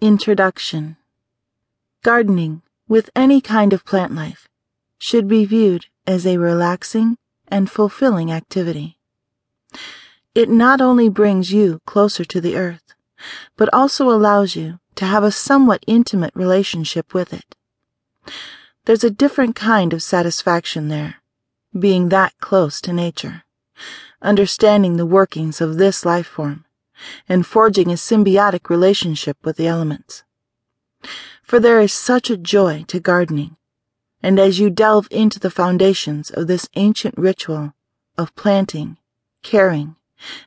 Introduction Gardening, with any kind of plant life, should be viewed as a relaxing and fulfilling activity. It not only brings you closer to the earth, but also allows you to have a somewhat intimate relationship with it. There's a different kind of satisfaction there, being that close to nature, understanding the workings of this life form and forging a symbiotic relationship with the elements. For there is such a joy to gardening, and as you delve into the foundations of this ancient ritual of planting, caring,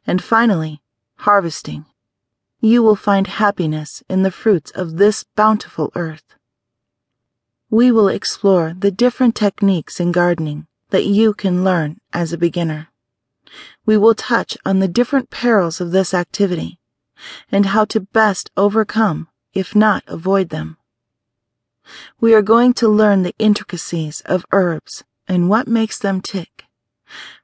and finally harvesting, you will find happiness in the fruits of this bountiful earth. We will explore the different techniques in gardening that you can learn as a beginner we will touch on the different perils of this activity and how to best overcome, if not avoid them. We are going to learn the intricacies of herbs and what makes them tick,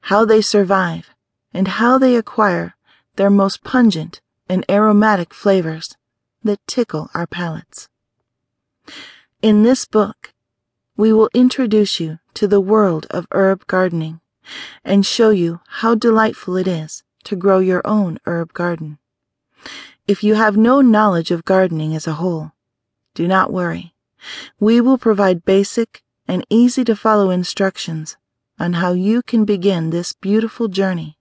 how they survive, and how they acquire their most pungent and aromatic flavors that tickle our palates. In this book, we will introduce you to the world of herb gardening and show you how delightful it is to grow your own herb garden. If you have no knowledge of gardening as a whole, do not worry. We will provide basic and easy to follow instructions on how you can begin this beautiful journey,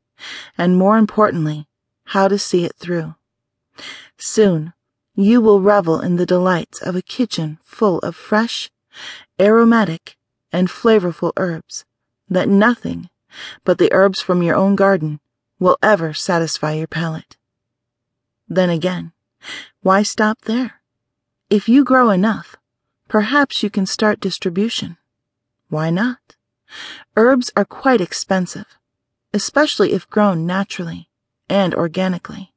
and more importantly, how to see it through. Soon, you will revel in the delights of a kitchen full of fresh, aromatic, and flavorful herbs that nothing but the herbs from your own garden will ever satisfy your palate. Then again, why stop there? If you grow enough, perhaps you can start distribution. Why not? Herbs are quite expensive, especially if grown naturally and organically.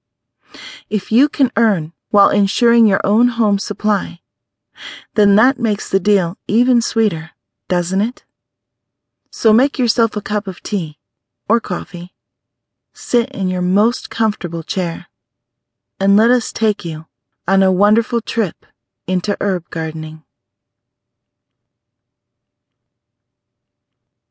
If you can earn while ensuring your own home supply, then that makes the deal even sweeter, doesn't it? So make yourself a cup of tea or coffee, sit in your most comfortable chair, and let us take you on a wonderful trip into herb gardening.